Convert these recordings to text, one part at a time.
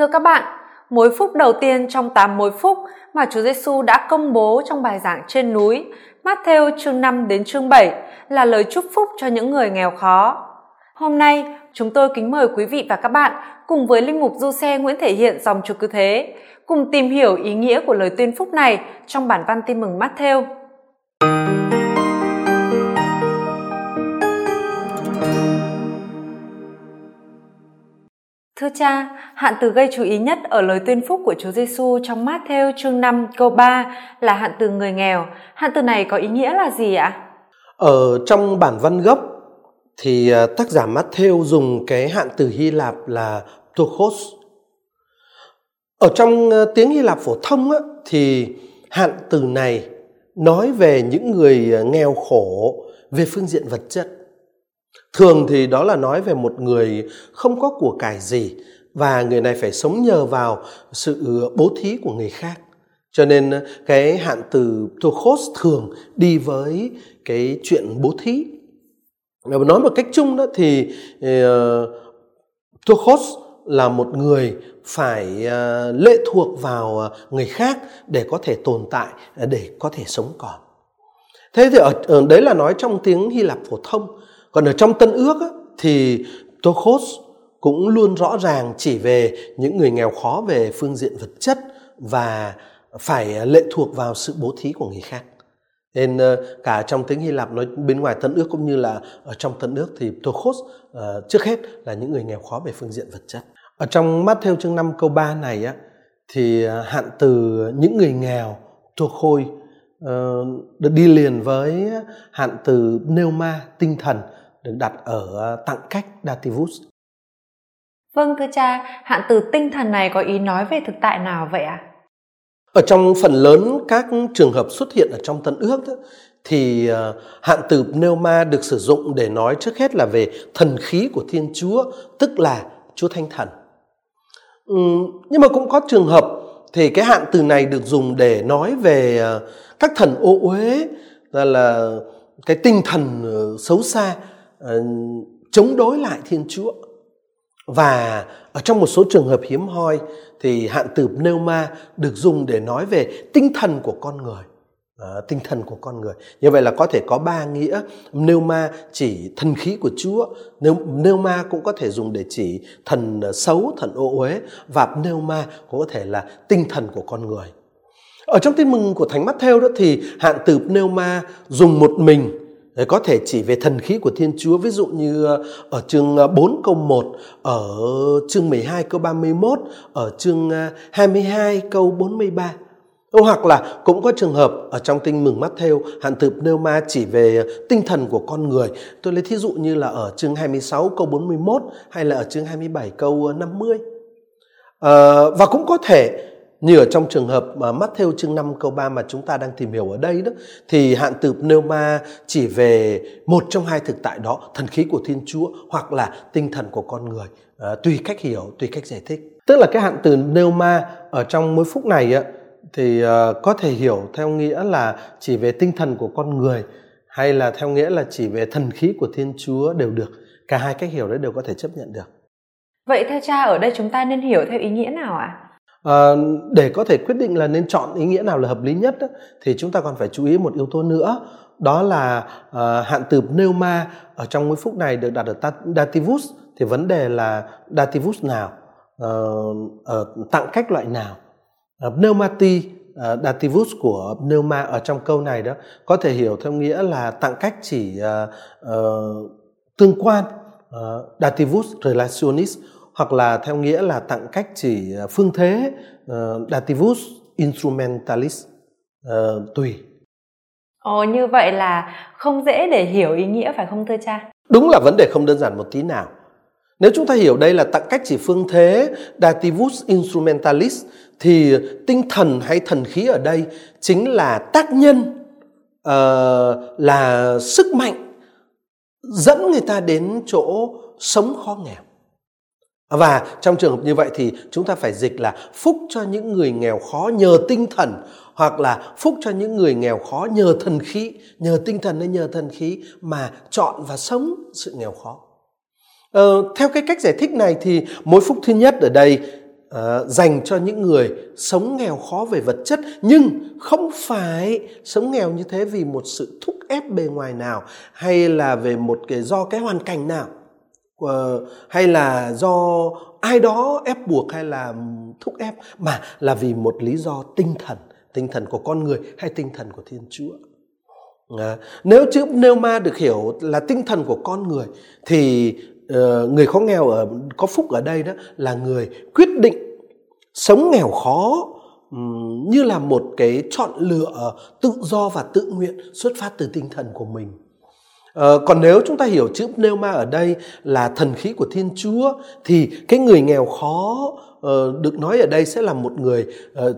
Thưa các bạn, mối phúc đầu tiên trong 8 mối phúc mà Chúa Giêsu đã công bố trong bài giảng trên núi Matthew chương 5 đến chương 7 là lời chúc phúc cho những người nghèo khó. Hôm nay, chúng tôi kính mời quý vị và các bạn cùng với Linh mục Du Xe Nguyễn Thể Hiện dòng chúa cứ thế, cùng tìm hiểu ý nghĩa của lời tuyên phúc này trong bản văn tin mừng Matthew. Thưa cha, hạn từ gây chú ý nhất ở lời tuyên phúc của Chúa Giêsu trong Matthew chương 5 câu 3 là hạn từ người nghèo. Hạn từ này có ý nghĩa là gì ạ? Ở trong bản văn gốc thì à, tác giả Matthew dùng cái hạn từ Hy Lạp là tochos. Ở trong à, tiếng Hy Lạp phổ thông á, thì hạn từ này nói về những người à, nghèo khổ về phương diện vật chất thường thì đó là nói về một người không có của cải gì và người này phải sống nhờ vào sự ờ, bố thí của người khác. Cho nên ờ, cái hạn từ tokhos thường đi với cái chuyện bố thí. Nói một cách chung đó thì ờ, uh, tochos là một người phải uh, lệ thuộc vào người khác để có thể tồn tại để có thể sống còn. Thế thì ở, ở đấy là nói trong tiếng hy lạp phổ thông còn ở trong tân ước á, thì tochos cũng luôn rõ ràng chỉ về những người nghèo khó về phương diện vật chất và phải lệ thuộc vào sự bố thí của người khác nên ờ, cả trong tiếng Hy Lạp nói bên ngoài tân ước cũng như là ở trong tân ước thì tochos uh, ờ, trước hết là những người nghèo khó về phương diện vật chất. Ở trong Matthew chương 5 câu 3 này á thì ờ, hạn từ những người nghèo tochoi uh, đi liền với hạn từ pneuma tinh thần được đặt ở ờ, tặng cách dativus. Vâng thưa cha, hạn từ tinh thần này có ý nói về thực tại nào vậy ạ? À? Ở trong phần lớn các trường hợp xuất hiện ở trong Tân ước đó, thì ờ, hạn từ pneuma được sử dụng để nói trước hết là về thần khí của Thiên Chúa, tức là Chúa Thánh Thần. nhưng mà cũng có trường hợp thì cái hạn từ này được dùng để nói về ờ, các thần ô uế là, là cái tinh thần xấu xa Ờ, chống đối lại Thiên Chúa. Và ở trong một số trường hợp hiếm hoi thì hạn từ pneuma được dùng để nói về tinh thần của con người. À, tinh thần của con người như vậy là có thể có ba nghĩa pneuma chỉ thần khí của chúa pneuma cũng có thể dùng để chỉ thần xấu thần ô uế và pneuma cũng có thể là tinh thần của con người ở trong tin mừng của thánh Matthew đó thì hạn từ pneuma dùng một mình Ờ, có thể chỉ về thần khí của Thiên Chúa ví dụ như ờ, ở chương ờ, 4 câu 1, ở chương 12 câu 31, ở chương 22 câu 43. Hoặc là cũng có trường hợp ở trong tinh mừng mắt theo hạn thực nêu ma chỉ về tinh thần của con người. Tôi lấy thí dụ như là ở chương 26 câu 41 hay là ở chương 27 câu 50. À, và cũng có thể như ở trong trường hợp mà Matthew chương 5 câu 3 mà chúng ta đang tìm hiểu ở đây đó thì hạn từ pneuma chỉ về một trong hai thực tại đó, thần khí của Thiên Chúa hoặc là tinh thần của con người, à, tùy cách hiểu, tùy cách giải thích. Tức là cái hạn từ pneuma ở trong mối phúc này á thì uh, có thể hiểu theo nghĩa là chỉ về tinh thần của con người hay là theo nghĩa là chỉ về thần khí của Thiên Chúa đều được. Cả hai cách hiểu đấy đều có thể chấp nhận được. Vậy theo cha ở đây chúng ta nên hiểu theo ý nghĩa nào ạ? À? À, để có thể quyết định là nên chọn ý nghĩa nào là hợp lý nhất đó, thì chúng ta còn phải chú ý một yếu tố nữa đó là ờ, hạn từ pneuma ở trong ngôi phúc này được đặt ở dativus. Thì vấn đề là dativus nào? Ờ, tặng cách loại nào? Uh, pneumati dativus của pneuma ở trong câu này đó có thể hiểu theo nghĩa là tặng cách chỉ tương quan. Dativus relationis hoặc là theo nghĩa là tặng cách chỉ ờ, phương thế uh, dativus instrumentalis uh, tùy. Ồ như vậy là không dễ để hiểu ý nghĩa phải không thưa cha? Đúng là vấn đề không đơn giản một tí nào. Nếu chúng ta hiểu đây là tặng cách chỉ phương thế dativus instrumentalis thì tinh thần hay thần khí ở đây chính là tác nhân uh, là sức mạnh dẫn người ta đến chỗ sống khó nghèo và trong trường hợp như vậy thì chúng ta phải dịch là phúc cho những người nghèo khó nhờ tinh thần hoặc là phúc cho những người nghèo khó nhờ thần khí, nhờ tinh thần hay nhờ thần khí mà chọn và sống sự nghèo khó. Ờ, theo cái cách giải thích này thì mối phúc thứ nhất ở đây uh, dành cho những người sống nghèo khó về vật chất nhưng không phải sống nghèo như thế vì một sự thúc ép bề ngoài nào hay là về một cái do cái hoàn cảnh nào uh, hay là do ai đó ép buộc hay là thúc ép mà là vì một lý do tinh thần tinh thần của con người hay tinh thần của thiên chúa. À, nếu chữ Neuma được hiểu là tinh thần của con người thì uh, người khó nghèo ở có phúc ở đây đó là người quyết định sống nghèo khó um, như là một cái chọn lựa tự do và tự nguyện xuất phát từ tinh thần của mình. Ờ, còn nếu chúng ta hiểu chữ pneuma ở đây là thần khí của Thiên Chúa thì cái người nghèo khó uh, được nói ở đây sẽ là một người uh,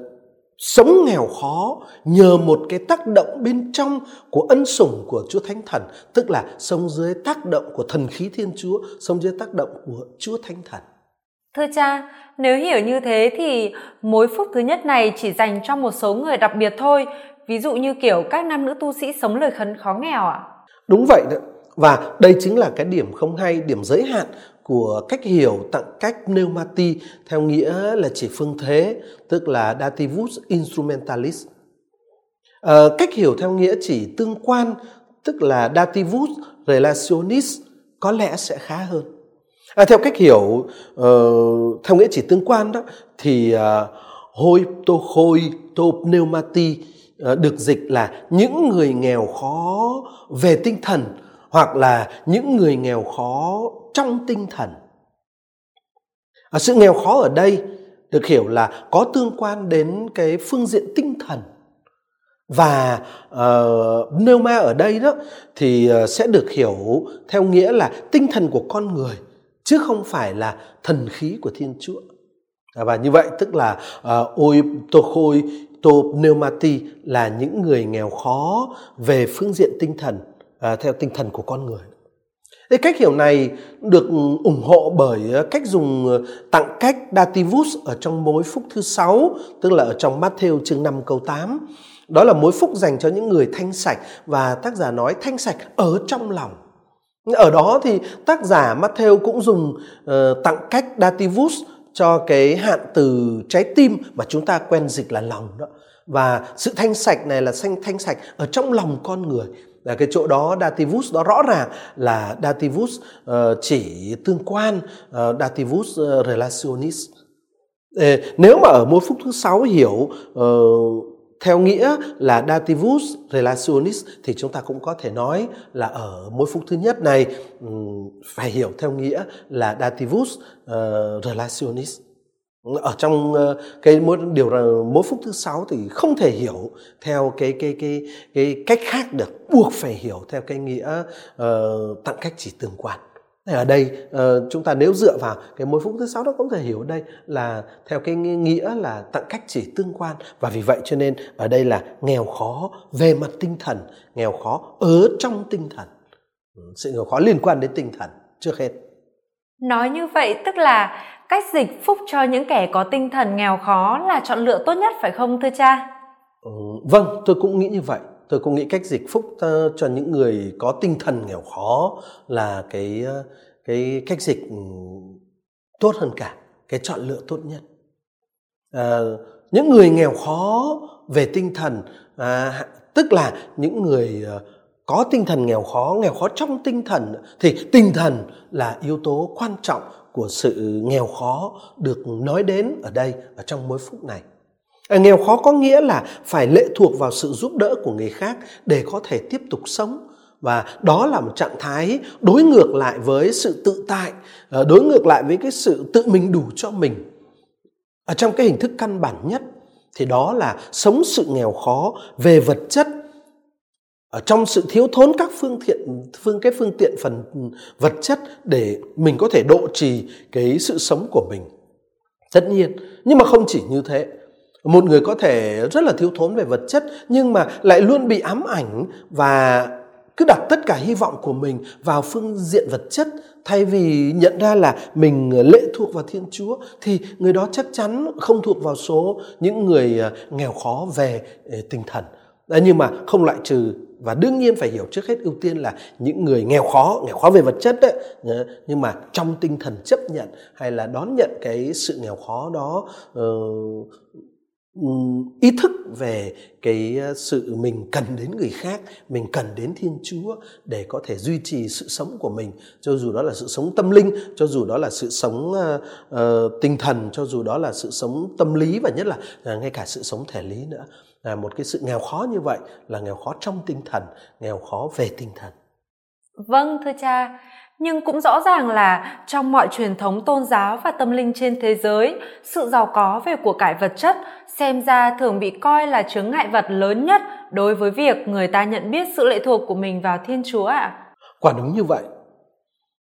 sống nghèo khó nhờ một cái tác động bên trong của ân sủng của Chúa Thánh Thần, tức là sống dưới tác động của thần khí Thiên Chúa, sống dưới tác động của Chúa Thánh Thần. Thưa cha, nếu hiểu như thế thì mối phúc thứ nhất này chỉ dành cho một số người đặc biệt thôi, ví dụ như kiểu các nam nữ tu sĩ sống lời khấn khó nghèo ạ. À? Đúng vậy đó. Và đây chính là cái điểm không hay, điểm giới hạn của cách hiểu tặng cách pneumati theo nghĩa là chỉ phương thế, tức là dativus instrumentalis. À, cách hiểu theo nghĩa chỉ tương quan, tức là dativus relationis có lẽ sẽ khá hơn. À, theo cách hiểu uh, theo nghĩa chỉ tương quan đó thì ờ, uh, hoi to khôi to pneumati uh, Ờ, được dịch là những người nghèo khó về tinh thần hoặc là những người nghèo khó trong tinh thần. À, sự nghèo khó ở đây được hiểu là có tương quan đến cái phương diện tinh thần. Và uh, ma ở đây đó thì uh, sẽ được hiểu theo nghĩa là tinh thần của con người chứ không phải là thần khí của thiên chúa. À, và như vậy tức là uh, ôi tô khôi tô pneumati là những người nghèo khó về phương diện tinh thần à, theo tinh thần của con người. Thế cách hiểu này được ủng hộ bởi à, cách dùng à, tặng cách dativus ở trong mối phúc thứ sáu, tức là ở trong Matthew chương 5 câu 8. Đó là mối phúc dành cho những người thanh sạch và tác giả nói thanh sạch ở trong lòng. Ở đó thì tác giả Matthew cũng dùng uh, tặng cách dativus cho cái hạn từ trái tim mà chúng ta quen dịch là lòng đó. Và sự thanh sạch này là thanh thanh sạch ở trong lòng con người là cái chỗ đó dativus đó rõ ràng là dativus uh, chỉ tương quan uh, dativus uh, relationis nếu mà ở môn phúc thứ sáu hiểu uh, theo nghĩa là dativus relationis thì chúng ta cũng có thể nói là ở mối phúc thứ nhất này phải hiểu theo nghĩa là dativus uh, relationis. Ở trong ờ, cái mối điều mối phúc thứ sáu thì không thể hiểu theo cái cái cái cái cách khác được buộc phải hiểu theo cái nghĩa uh, tặng cách chỉ tương quan ở đây uh, chúng ta nếu dựa vào cái mối phúc thứ sáu đó cũng thể hiểu đây là theo cái nghĩa là tặng cách chỉ tương quan và vì vậy cho nên ở đây là nghèo khó về mặt tinh thần nghèo khó ở trong tinh thần ừ, sự nghèo khó liên quan đến tinh thần trước hết nói như vậy tức là cách dịch phúc cho những kẻ có tinh thần nghèo khó là chọn lựa tốt nhất phải không thưa cha? Ừ, vâng, tôi cũng nghĩ như vậy. Tôi cũng nghĩ cách dịch phúc cho những người có tinh thần nghèo khó là cái ờ, cái cách dịch ừ, tốt hơn cả, cái chọn lựa tốt nhất. à, những người nghèo khó về tinh thần à, tức là những người ờ, có tinh thần nghèo khó nghèo khó trong tinh thần thì tinh thần là yếu tố quan trọng của sự nghèo khó được nói đến ở đây ở trong mối phúc này à, nghèo khó có nghĩa là phải lệ thuộc vào sự giúp đỡ của người khác để có thể tiếp tục sống. Và đó là một trạng thái đối ngược lại với sự tự tại ờ, đối ngược lại với cái sự tự mình đủ cho mình. Ở trong cái hình thức căn bản nhất thì đó là sống sự nghèo khó về vật chất. Ở trong sự thiếu thốn các phương tiện phương cái phương tiện phần vật chất để mình có thể độ trì cái sự sống của mình. Tất nhiên nhưng mà không chỉ như thế một người có thể rất là thiếu thốn về vật chất nhưng mà lại luôn bị ám ảnh và cứ đặt tất cả hy vọng của mình vào phương diện vật chất. Thay vì nhận ra là mình lệ thuộc vào thiên chúa thì người đó chắc chắn không thuộc vào số những người à, nghèo khó về à, tinh thần. Đấy, nhưng mà không loại trừ và đương nhiên phải hiểu trước hết ưu tiên là những người nghèo khó nghèo khó về vật chất đấy nhưng mà trong tinh thần chấp nhận hay là đón nhận cái sự nghèo khó đó uh, ý thức về cái ờ, sự mình cần đến người khác mình cần đến thiên chúa để có thể duy trì sự sống của mình. Cho dù đó là sự sống tâm linh cho dù đó là sự sống uh, uh, tinh thần cho dù đó là sự sống tâm lý và nhất là uh, ngay cả sự sống thể lý nữa. Là một cái sự nghèo khó như vậy là nghèo khó trong tinh thần nghèo khó về tinh thần. Vâng thưa cha nhưng cũng rõ ràng là trong mọi truyền thống tôn giáo và tâm linh trên thế giới, sự giàu có về của cải vật chất xem ra thường bị coi là chướng ngại vật lớn nhất đối với việc người ta nhận biết sự lệ thuộc của mình vào thiên chúa ạ à? quả đúng như vậy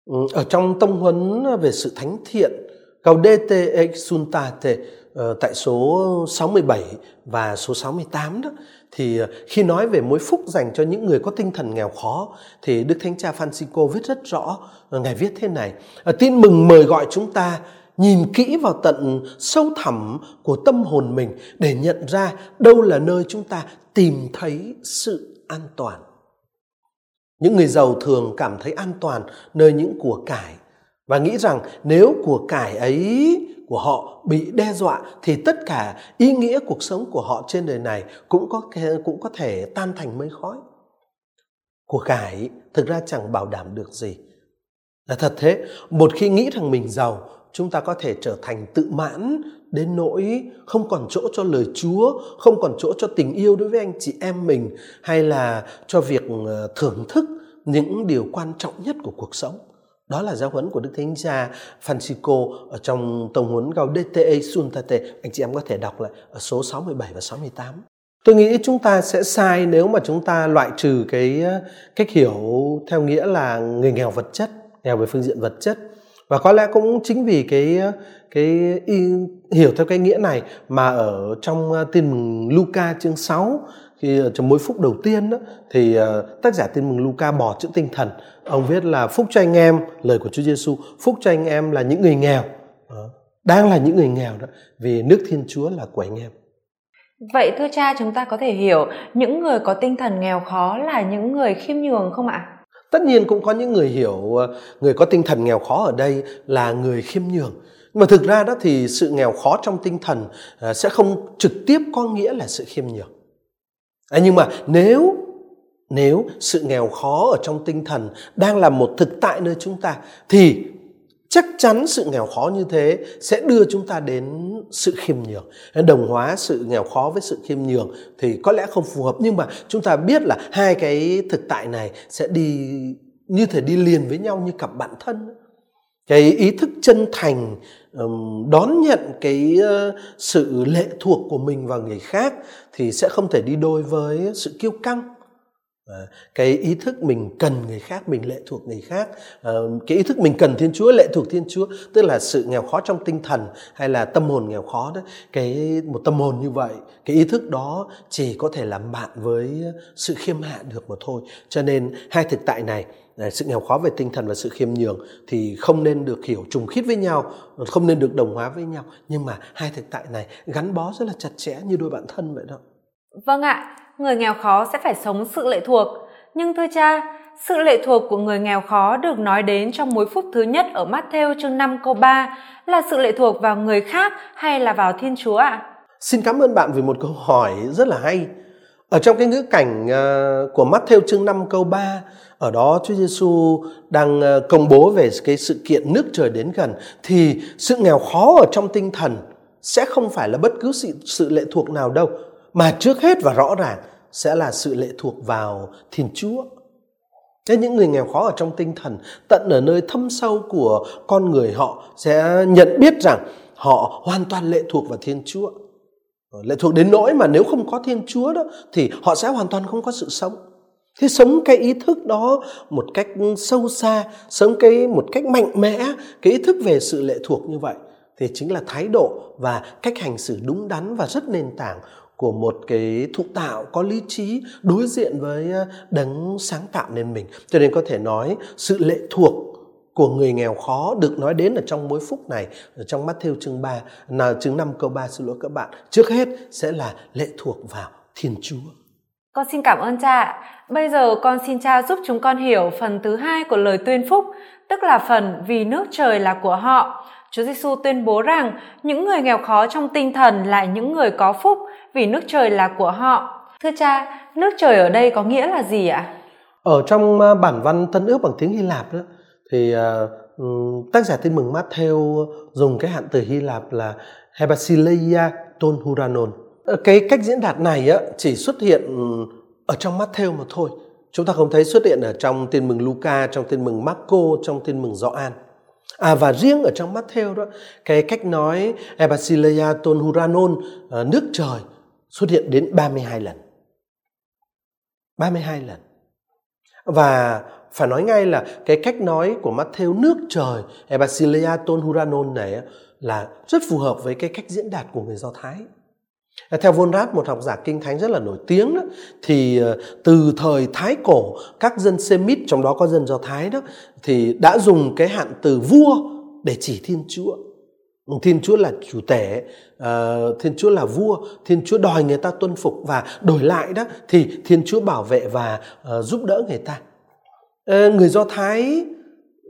ừ, ở trong tông huấn về sự thánh thiện, Gaudete exultate ờ, tại số 67 và số 68 đó thì ờ, khi nói về mối phúc dành cho những người có tinh thần nghèo khó, thì Đức Thánh Cha Francisco viết rất rõ ờ, ngài viết thế này ờ, tin mừng mời gọi chúng ta, nhìn kỹ vào tận sâu thẳm của tâm hồn mình để nhận ra đâu là nơi chúng ta tìm thấy sự an toàn. Những người giàu thường cảm thấy an toàn nơi những của cải và nghĩ rằng nếu của cải ấy của họ bị đe dọa thì tất cả ý nghĩa cuộc sống của họ trên đời này cũng có cũng có thể tan thành mây khói. Của cải thực ra chẳng bảo đảm được gì. Là thật thế, một khi nghĩ rằng mình giàu, chúng ta có thể trở thành tự mãn đến nỗi không còn chỗ cho lời Chúa, không còn chỗ cho tình yêu đối với anh chị em mình hay là cho việc ờ, thưởng thức những điều quan trọng nhất của cuộc sống đó là giáo huấn của Đức Thánh Cha Francisco ở trong tông huấn Gaudete Suntate. Anh chị em có thể đọc lại ở số 67 và 68. Tôi nghĩ chúng ta sẽ sai nếu mà chúng ta loại trừ cái ờ, cách hiểu theo nghĩa là người nghèo vật chất, nghèo về phương diện vật chất. Và có lẽ cũng chính vì cái ờ, cái hiểu theo cái nghĩa này mà ở trong ờ, tin mừng Luca chương 6 khi trong mối phúc đầu tiên đó thì uh, tác giả tin mừng Luca bỏ chữ tinh thần ông viết là phúc cho anh em lời của Chúa Giêsu phúc cho anh em là những người nghèo đang là những người nghèo đó vì nước Thiên Chúa là của anh em Vậy thưa cha chúng ta có thể hiểu những người có tinh thần nghèo khó là những người khiêm nhường không ạ? Tất nhiên cũng có những người hiểu ờ, người có tinh thần nghèo khó ở đây là người khiêm nhường. Nhưng mà thực ra đó thì sự nghèo khó trong tinh thần ờ, sẽ không trực tiếp có nghĩa là sự khiêm nhường. À, nhưng mà nếu nếu sự nghèo khó ở trong tinh thần đang là một thực tại nơi chúng ta thì chắc chắn sự nghèo khó như thế sẽ đưa chúng ta đến sự khiêm nhường. Đồng hóa sự nghèo khó với sự khiêm nhường thì có lẽ không phù hợp nhưng mà chúng ta biết là hai cái thực tại này sẽ đi như thể đi liền với nhau như cặp bạn thân. Cái ý thức chân thành đón nhận cái sự lệ thuộc của mình vào người khác thì sẽ không thể đi đôi với sự kiêu căng. Ờ, cái ý thức mình cần người khác, mình lệ thuộc người khác. Ờ, cái ý thức mình cần thiên chúa, lệ thuộc thiên chúa, tức là sự nghèo khó trong tinh thần hay là tâm hồn nghèo khó đó, cái một tâm hồn như vậy, cái ý thức đó chỉ có thể làm bạn với sự khiêm hạ được mà thôi. Cho nên hai thực tại này à, sự nghèo khó về tinh thần và sự khiêm nhường thì không nên được hiểu trùng khít với nhau, không nên được đồng hóa với nhau. Nhưng mà hai thực tại này gắn bó rất là chặt chẽ như đôi bạn thân vậy đó. Vâng ạ người nghèo khó sẽ phải sống sự lệ thuộc nhưng thưa cha sự lệ thuộc của người nghèo khó được nói đến trong mối phúc thứ nhất ở Matthew chương 5 câu 3 là sự lệ thuộc vào người khác hay là vào Thiên Chúa ạ? À? Xin cảm ơn bạn vì một câu hỏi rất là hay. Ở trong cái ngữ cảnh ờ, của Matthew chương 5 câu 3 ở đó Chúa Giêsu đang ờ, công bố về cái sự kiện nước trời đến gần thì sự nghèo khó ở trong tinh thần sẽ không phải là bất cứ sự, sự lệ thuộc nào đâu mà trước hết và rõ ràng sẽ là sự lệ thuộc vào Thiên Chúa. Thế những người nghèo khó ở trong tinh thần tận ở nơi thâm sâu của con người họ sẽ nhận biết rằng họ hoàn toàn lệ thuộc vào Thiên Chúa. Lệ thuộc đến nỗi mà nếu không có Thiên Chúa đó thì họ sẽ hoàn toàn không có sự sống. Thế sống cái ý thức đó một cách sâu xa, sống cái một cách mạnh mẽ, cái ý thức về sự lệ thuộc như vậy thì chính là thái độ và cách hành xử đúng đắn và rất nền tảng của một cái thụ tạo có lý trí đối diện với ờ, đấng sáng tạo nên mình cho nên có thể nói sự lệ thuộc của người nghèo khó được nói đến ở trong mối phúc này ở trong Matthew chương 3 là chương 5 câu 3 xin lỗi các bạn trước hết sẽ là lệ thuộc vào Thiên Chúa Con xin cảm ơn cha. Bây giờ con xin cha giúp chúng con hiểu phần thứ hai của lời tuyên phúc, tức là phần vì nước trời là của họ. Chúa Giêsu tuyên bố rằng những người nghèo khó trong tinh thần là những người có phúc vì nước trời là của họ. Thưa cha, nước trời ở đây có nghĩa là gì ạ? Ở trong à, bản văn Tân ước bằng tiếng Hy Lạp đó thì uh, tác giả tin mừng Matthew dùng cái hạn từ Hy Lạp là Hebasileia ton huranon. Ờ, cái cách diễn đạt này á, chỉ xuất hiện ừ, ở trong Matthew mà thôi. Chúng ta không thấy xuất hiện ở trong tin mừng Luca, trong tin mừng Marco, trong tin mừng Gioan. À và riêng ở trong Matthew đó, cái cách nói Ebasileia ton huranon, ờ, nước trời xuất hiện đến 32 lần. 32 lần. Và phải nói ngay là cái cách nói của Matthew nước trời Ebasileia ton huranon này là rất phù hợp với cái cách diễn đạt của người Do Thái. Ờ, theo Von một học giả kinh thánh rất là nổi tiếng đó, thì ờ, từ thời Thái cổ các dân Semit trong đó có dân Do Thái đó thì đã dùng cái hạn từ vua để chỉ Thiên Chúa. Thiên Chúa là chủ tể, uh, Thiên Chúa là vua, Thiên Chúa đòi người ta tuân phục và đổi lại đó thì Thiên Chúa bảo vệ và uh, giúp đỡ người ta. Uh, người Do Thái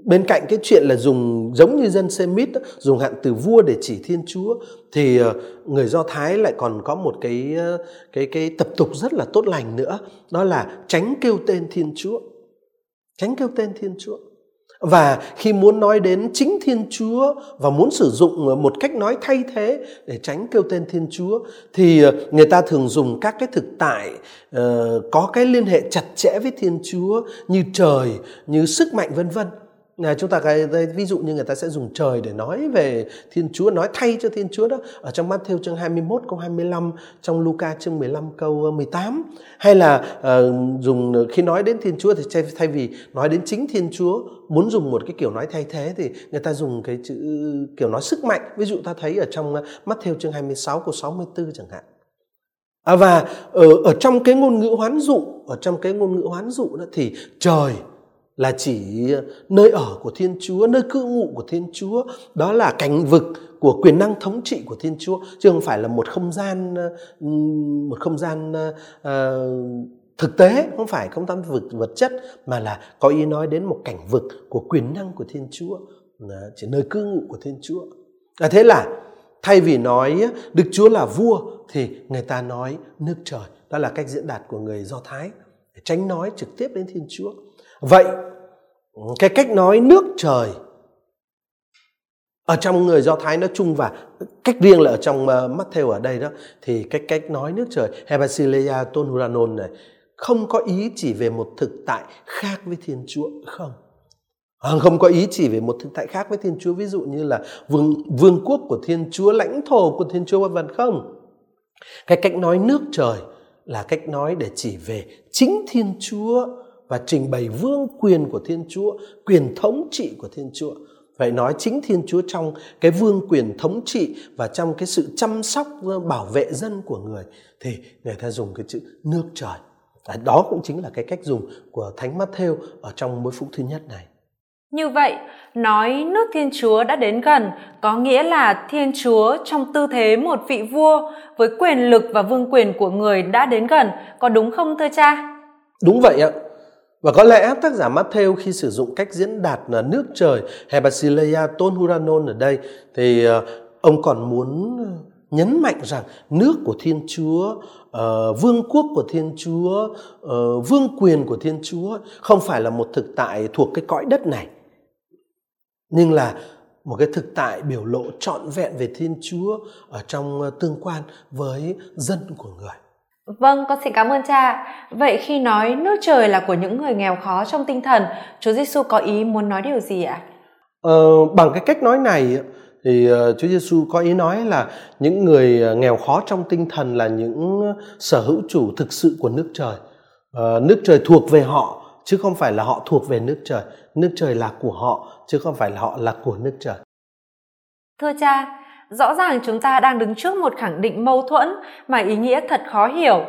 bên cạnh cái chuyện là dùng giống như dân Semit dùng hạn từ vua để chỉ Thiên Chúa thì ờ, người Do Thái lại còn có một cái ờ, cái cái tập tục rất là tốt lành nữa đó là tránh kêu tên Thiên Chúa. Tránh kêu tên Thiên Chúa. Và khi muốn nói đến chính Thiên Chúa và muốn sử dụng ờ, một cách nói thay thế để tránh kêu tên Thiên Chúa thì người ta thường dùng các cái thực tại uh, có cái liên hệ chặt chẽ với Thiên Chúa như trời, như sức mạnh vân vân chúng ta cái ví dụ như người ta sẽ dùng trời để nói về Thiên Chúa nói thay cho Thiên Chúa đó. Ở trong Matthew chương 21 câu 25 trong Luca chương 15 câu ờ, 18 hay là uh, dùng ờ, khi nói đến Thiên Chúa thì thay, thay vì nói đến chính Thiên Chúa muốn dùng một cái kiểu nói thay thế thì người ta dùng cái chữ kiểu nói sức mạnh. Ví dụ ta thấy ở trong Matthew chương 26 câu 64 chẳng hạn. À, và ở ở trong cái ngôn ngữ hoán dụ ở trong cái ngôn ngữ hoán dụ đó thì trời là chỉ nơi ở của Thiên Chúa, nơi cư ngụ của Thiên Chúa, đó là cảnh vực của quyền năng thống trị của Thiên Chúa chứ không phải là một không gian một không gian uh, thực tế không phải không gian vực vật chất mà là có ý nói đến một cảnh vực của quyền năng của Thiên Chúa chỉ nơi cư ngụ của Thiên Chúa. À, thế là thay vì nói Đức Chúa là vua thì người ta nói nước trời. Đó là cách diễn đạt của người Do Thái để tránh nói trực tiếp đến Thiên Chúa. Vậy cái cách nói nước trời ở trong người Do Thái nói chung và cách riêng là ở trong uh, Matthew ở đây đó thì cái cách nói nước trời Hebasileia ton huranon này không có ý chỉ về một thực tại khác với Thiên Chúa không? À, không có ý chỉ về một thực tại khác với Thiên Chúa ví dụ như là vương vương quốc của Thiên Chúa lãnh thổ của Thiên Chúa vân vân không? Cái cách nói nước trời là cách nói để chỉ về chính Thiên Chúa và trình bày vương quyền của Thiên Chúa, quyền thống trị của Thiên Chúa. Vậy nói chính Thiên Chúa trong cái vương quyền thống trị và trong cái sự chăm sóc bảo vệ dân của người thì người ta dùng cái chữ nước trời. Đó cũng chính là cái cách dùng của Thánh Matthew ở trong mối phúc thứ nhất này. Như vậy, nói nước Thiên Chúa đã đến gần có nghĩa là Thiên Chúa trong tư thế một vị vua với quyền lực và vương quyền của người đã đến gần, có đúng không thưa cha? Đúng vậy ạ. Và có lẽ tác giả Matthew khi sử dụng cách diễn đạt là nước trời hay Basileia tôn huranon ở đây thì ờ, ông còn muốn ờ, nhấn mạnh rằng nước của Thiên Chúa, uh, vương quốc của Thiên Chúa, uh, vương quyền của Thiên Chúa không phải là một thực tại thuộc cái cõi đất này, nhưng là một cái thực tại biểu lộ trọn vẹn về Thiên Chúa ở trong tương quan với dân của người. Vâng, con xin cảm ơn cha. Vậy khi nói nước trời là của những người nghèo khó trong tinh thần, Chúa Giêsu có ý muốn nói điều gì ạ? Ờ, bằng cái cách nói này thì ờ, Chúa Giêsu có ý nói là những người ờ, nghèo khó trong tinh thần là những sở hữu chủ thực sự của nước trời. Uh, nước trời thuộc về họ chứ không phải là họ thuộc về nước trời. Nước trời là của họ chứ không phải là họ là của nước trời. Thưa cha, rõ ràng chúng ta đang đứng trước một khẳng định mâu thuẫn mà ý nghĩa thật khó hiểu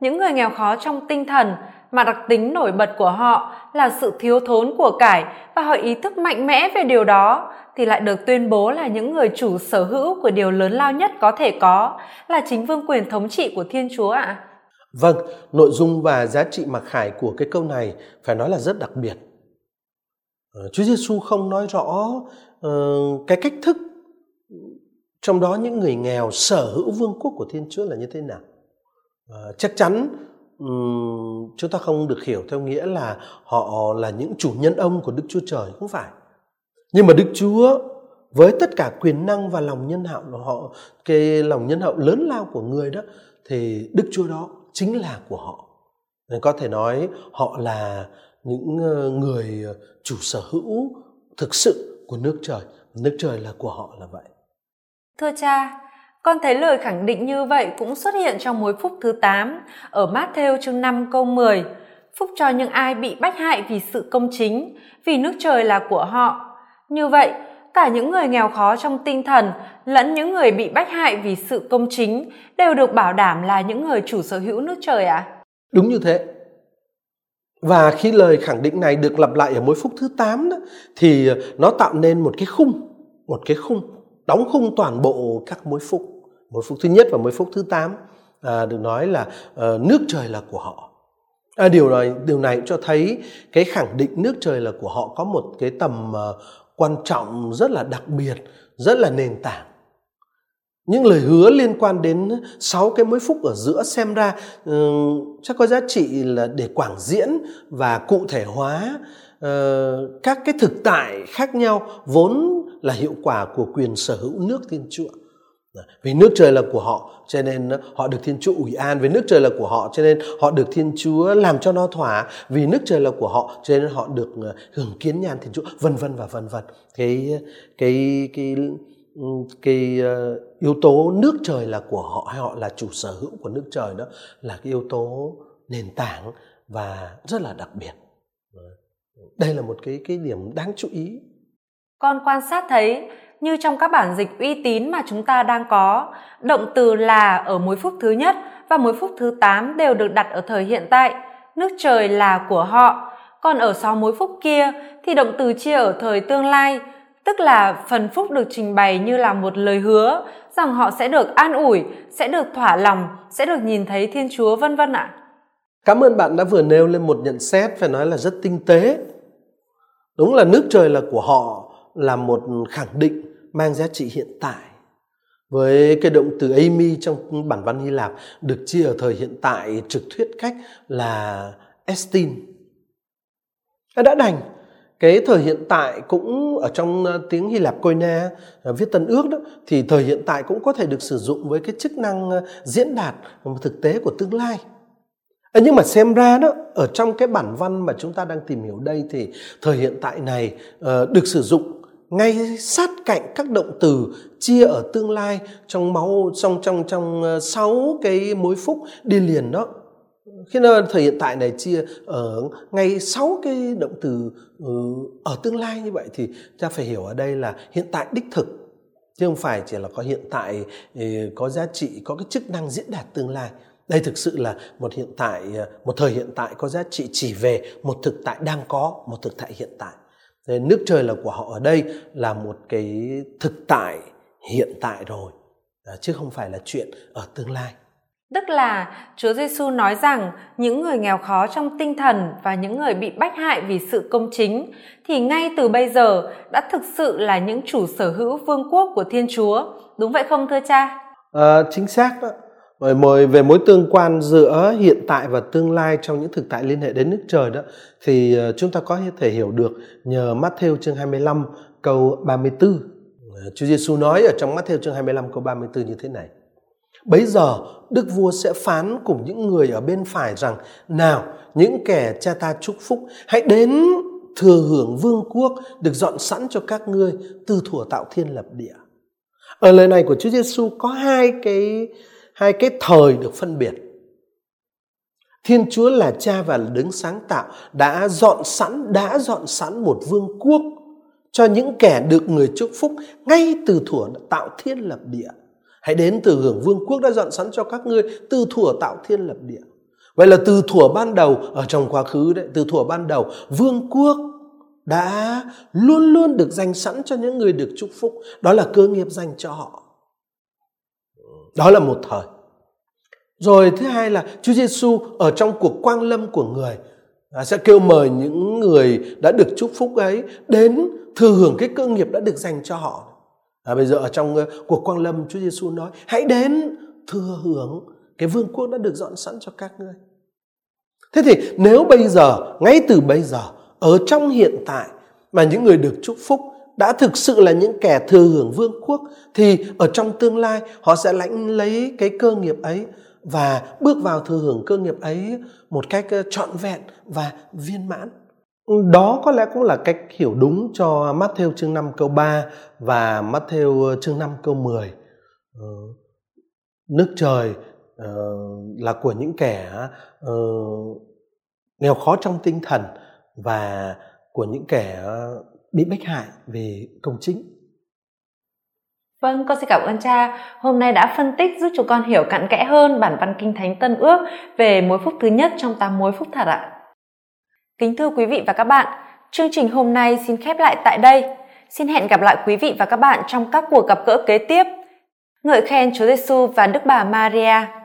những người nghèo khó trong tinh thần mà đặc tính nổi bật của họ là sự thiếu thốn của cải và họ ý thức mạnh mẽ về điều đó thì lại được tuyên bố là những người chủ sở hữu của điều lớn lao nhất có thể có là chính vương quyền thống trị của thiên chúa ạ Vâng, nội dung và giá trị mặc khải của cái câu này phải nói là rất đặc biệt. Ờ, chúa Giêsu không nói rõ uh, cái cách thức trong đó những người nghèo sở hữu vương quốc của Thiên Chúa là như thế nào. à, chắc chắn um, chúng ta không được hiểu theo nghĩa là họ là những chủ nhân ông của Đức Chúa Trời, không phải. Nhưng mà Đức Chúa với tất cả quyền năng và lòng nhân hậu của họ, cái lòng nhân hậu lớn lao của người đó thì Đức Chúa đó chính là của họ nên có thể nói họ là những ờ, người chủ sở hữu thực sự của nước trời nước trời là của họ là vậy thưa cha con thấy lời khẳng định như vậy cũng xuất hiện trong mối phúc thứ 8 ở Matthew chương 5 câu 10. Phúc cho những ai bị bách hại vì sự công chính, vì nước trời là của họ. Như vậy, cả những người nghèo khó trong tinh thần lẫn những người bị bách hại vì sự công chính đều được bảo đảm là những người chủ sở hữu nước trời ạ? À? Đúng như thế. Và khi lời khẳng định này được lặp lại ở mối phúc thứ 8 đó, thì nó tạo nên một cái khung, một cái khung, đóng khung toàn bộ các mối phúc. Mối phúc thứ nhất và mối phúc thứ 8 à, được nói là à, nước trời là của họ. À, điều này điều này cho thấy cái khẳng định nước trời là của họ có một cái tầm à, quan trọng rất là đặc biệt rất là nền tảng những lời hứa liên quan đến sáu cái mối phúc ở giữa xem ra um, chắc có giá trị là để quảng diễn và cụ thể hóa uh, các cái thực tại khác nhau vốn là hiệu quả của quyền sở hữu nước thiên chúa vì nước trời là của họ cho nên họ được thiên chúa ủy an. Vì nước trời là của họ cho nên họ được thiên chúa làm cho nó thỏa. Vì nước trời là của họ cho nên họ được ờ, hưởng kiến nhan thiên chúa vân vân và vân vân. Cái cái cái cái uh, yếu tố nước trời là của họ hay họ là chủ sở hữu của nước trời đó là cái yếu tố nền tảng và rất là đặc biệt. Đây là một cái cái điểm đáng chú ý con quan sát thấy như trong các bản dịch uy tín mà chúng ta đang có, động từ là ở mối phúc thứ nhất và mối phúc thứ 8 đều được đặt ở thời hiện tại, nước trời là của họ. Còn ở sau mối phúc kia thì động từ chia ở thời tương lai, tức là phần phúc được trình bày như là một lời hứa rằng họ sẽ được an ủi, sẽ được thỏa lòng, sẽ được nhìn thấy Thiên Chúa vân vân ạ. Cảm ơn bạn đã vừa nêu lên một nhận xét phải nói là rất tinh tế. Đúng là nước trời là của họ là một khẳng định mang giá trị hiện tại với cái động từ Amy trong bản văn Hy Lạp được chia ở thời hiện tại trực thuyết cách là estin. Đã đành cái thời hiện tại cũng ở trong ờ, tiếng Hy Lạp Koine ờ, viết tân ước đó, thì thời hiện tại cũng có thể được sử dụng với cái chức năng ờ, diễn đạt thực tế của tương lai. Nhưng mà xem ra đó, ở trong cái bản văn mà chúng ta đang tìm hiểu đây thì thời hiện tại này được sử dụng ngay sát cạnh các động từ chia ở tương lai trong máu, trong trong trong ờ, sáu cái mối phúc đi liền đó. Khi nào thời hiện tại này chia ở ngay sáu cái động từ ừ, ở tương lai như vậy thì ta phải hiểu ở đây là hiện tại đích thực, chứ không phải chỉ là có hiện tại ừ, có giá trị, có cái chức năng diễn đạt tương lai. Đây thực sự là một hiện tại ờ, một thời hiện tại có giá trị chỉ về một thực tại đang có, một thực tại hiện tại. Thế nước trời là của họ ở đây là một cái thực tại hiện tại rồi chứ không phải là chuyện ở tương lai. Tức là Chúa Giêsu nói rằng những người nghèo khó trong tinh thần và những người bị bách hại vì sự công chính thì ngay từ bây giờ đã thực sự là những chủ sở hữu vương quốc của Thiên Chúa. Đúng vậy không thưa cha? À, chính xác đó. Rồi mời về mối tương quan giữa hiện tại và tương lai trong những thực tại liên hệ đến nước trời đó, thì ờ, chúng ta có thể hiểu được nhờ Matthew chương 25 câu 34. Ờ, Chúa Giêsu nói ở trong Matthew chương 25 câu 34 như thế này. Bấy giờ, Đức Vua sẽ phán cùng những người ở bên phải rằng, Nào, những kẻ cha ta chúc phúc, Hãy đến thừa hưởng vương quốc Được dọn sẵn cho các ngươi Từ thuở tạo thiên lập địa Ở lời này của Chúa Giêsu có hai cái hai cái thời được phân biệt. Thiên chúa là cha và là đứng sáng tạo, đã dọn sẵn, đã dọn sẵn một vương quốc cho những kẻ được người chúc phúc ngay từ thuở tạo thiên lập địa. Hãy đến từ hưởng vương quốc đã dọn sẵn cho các ngươi, từ thuở tạo thiên lập địa. Vậy là từ thuở ban đầu, ở trong quá khứ đấy, từ thuở ban đầu, vương quốc đã luôn luôn được dành sẵn cho những người được chúc phúc. Đó là cơ nghiệp dành cho họ đó là một thời Rồi thứ hai là Chúa Giêsu ở trong cuộc quang lâm của người à, sẽ kêu mời những người đã được chúc phúc ấy đến thừa hưởng cái cơ nghiệp đã được dành cho họ. À, bây giờ ở trong ờ, cuộc quang lâm Chúa Giêsu nói hãy đến thừa hưởng cái vương quốc đã được dọn sẵn cho các ngươi. Thế thì nếu bây giờ, ngay từ bây giờ, ở trong hiện tại mà những người được chúc phúc đã thực sự là những kẻ thừa hưởng vương quốc, thì ở trong tương lai, họ sẽ lãnh lấy cái cơ nghiệp ấy và bước vào thừa hưởng cơ nghiệp ấy một cách trọn vẹn và viên mãn. Đó có lẽ cũng là cách hiểu đúng cho Matthew chương 5 câu 3 và Matthew chương 5 câu 10. Ờ, nước trời ờ, là của những kẻ ờ, nghèo khó trong tinh thần và của những kẻ bị bách hại về công chính. Vâng, con xin cảm ơn cha. Hôm nay đã phân tích giúp chúng con hiểu cặn kẽ hơn bản văn Kinh Thánh Tân Ước về mối phúc thứ nhất trong tám mối phúc thật ạ. Kính thưa quý vị và các bạn, chương trình hôm nay xin khép lại tại đây. Xin hẹn gặp lại quý vị và các bạn trong các cuộc gặp gỡ kế tiếp. Ngợi khen Chúa Giêsu và Đức Bà Maria.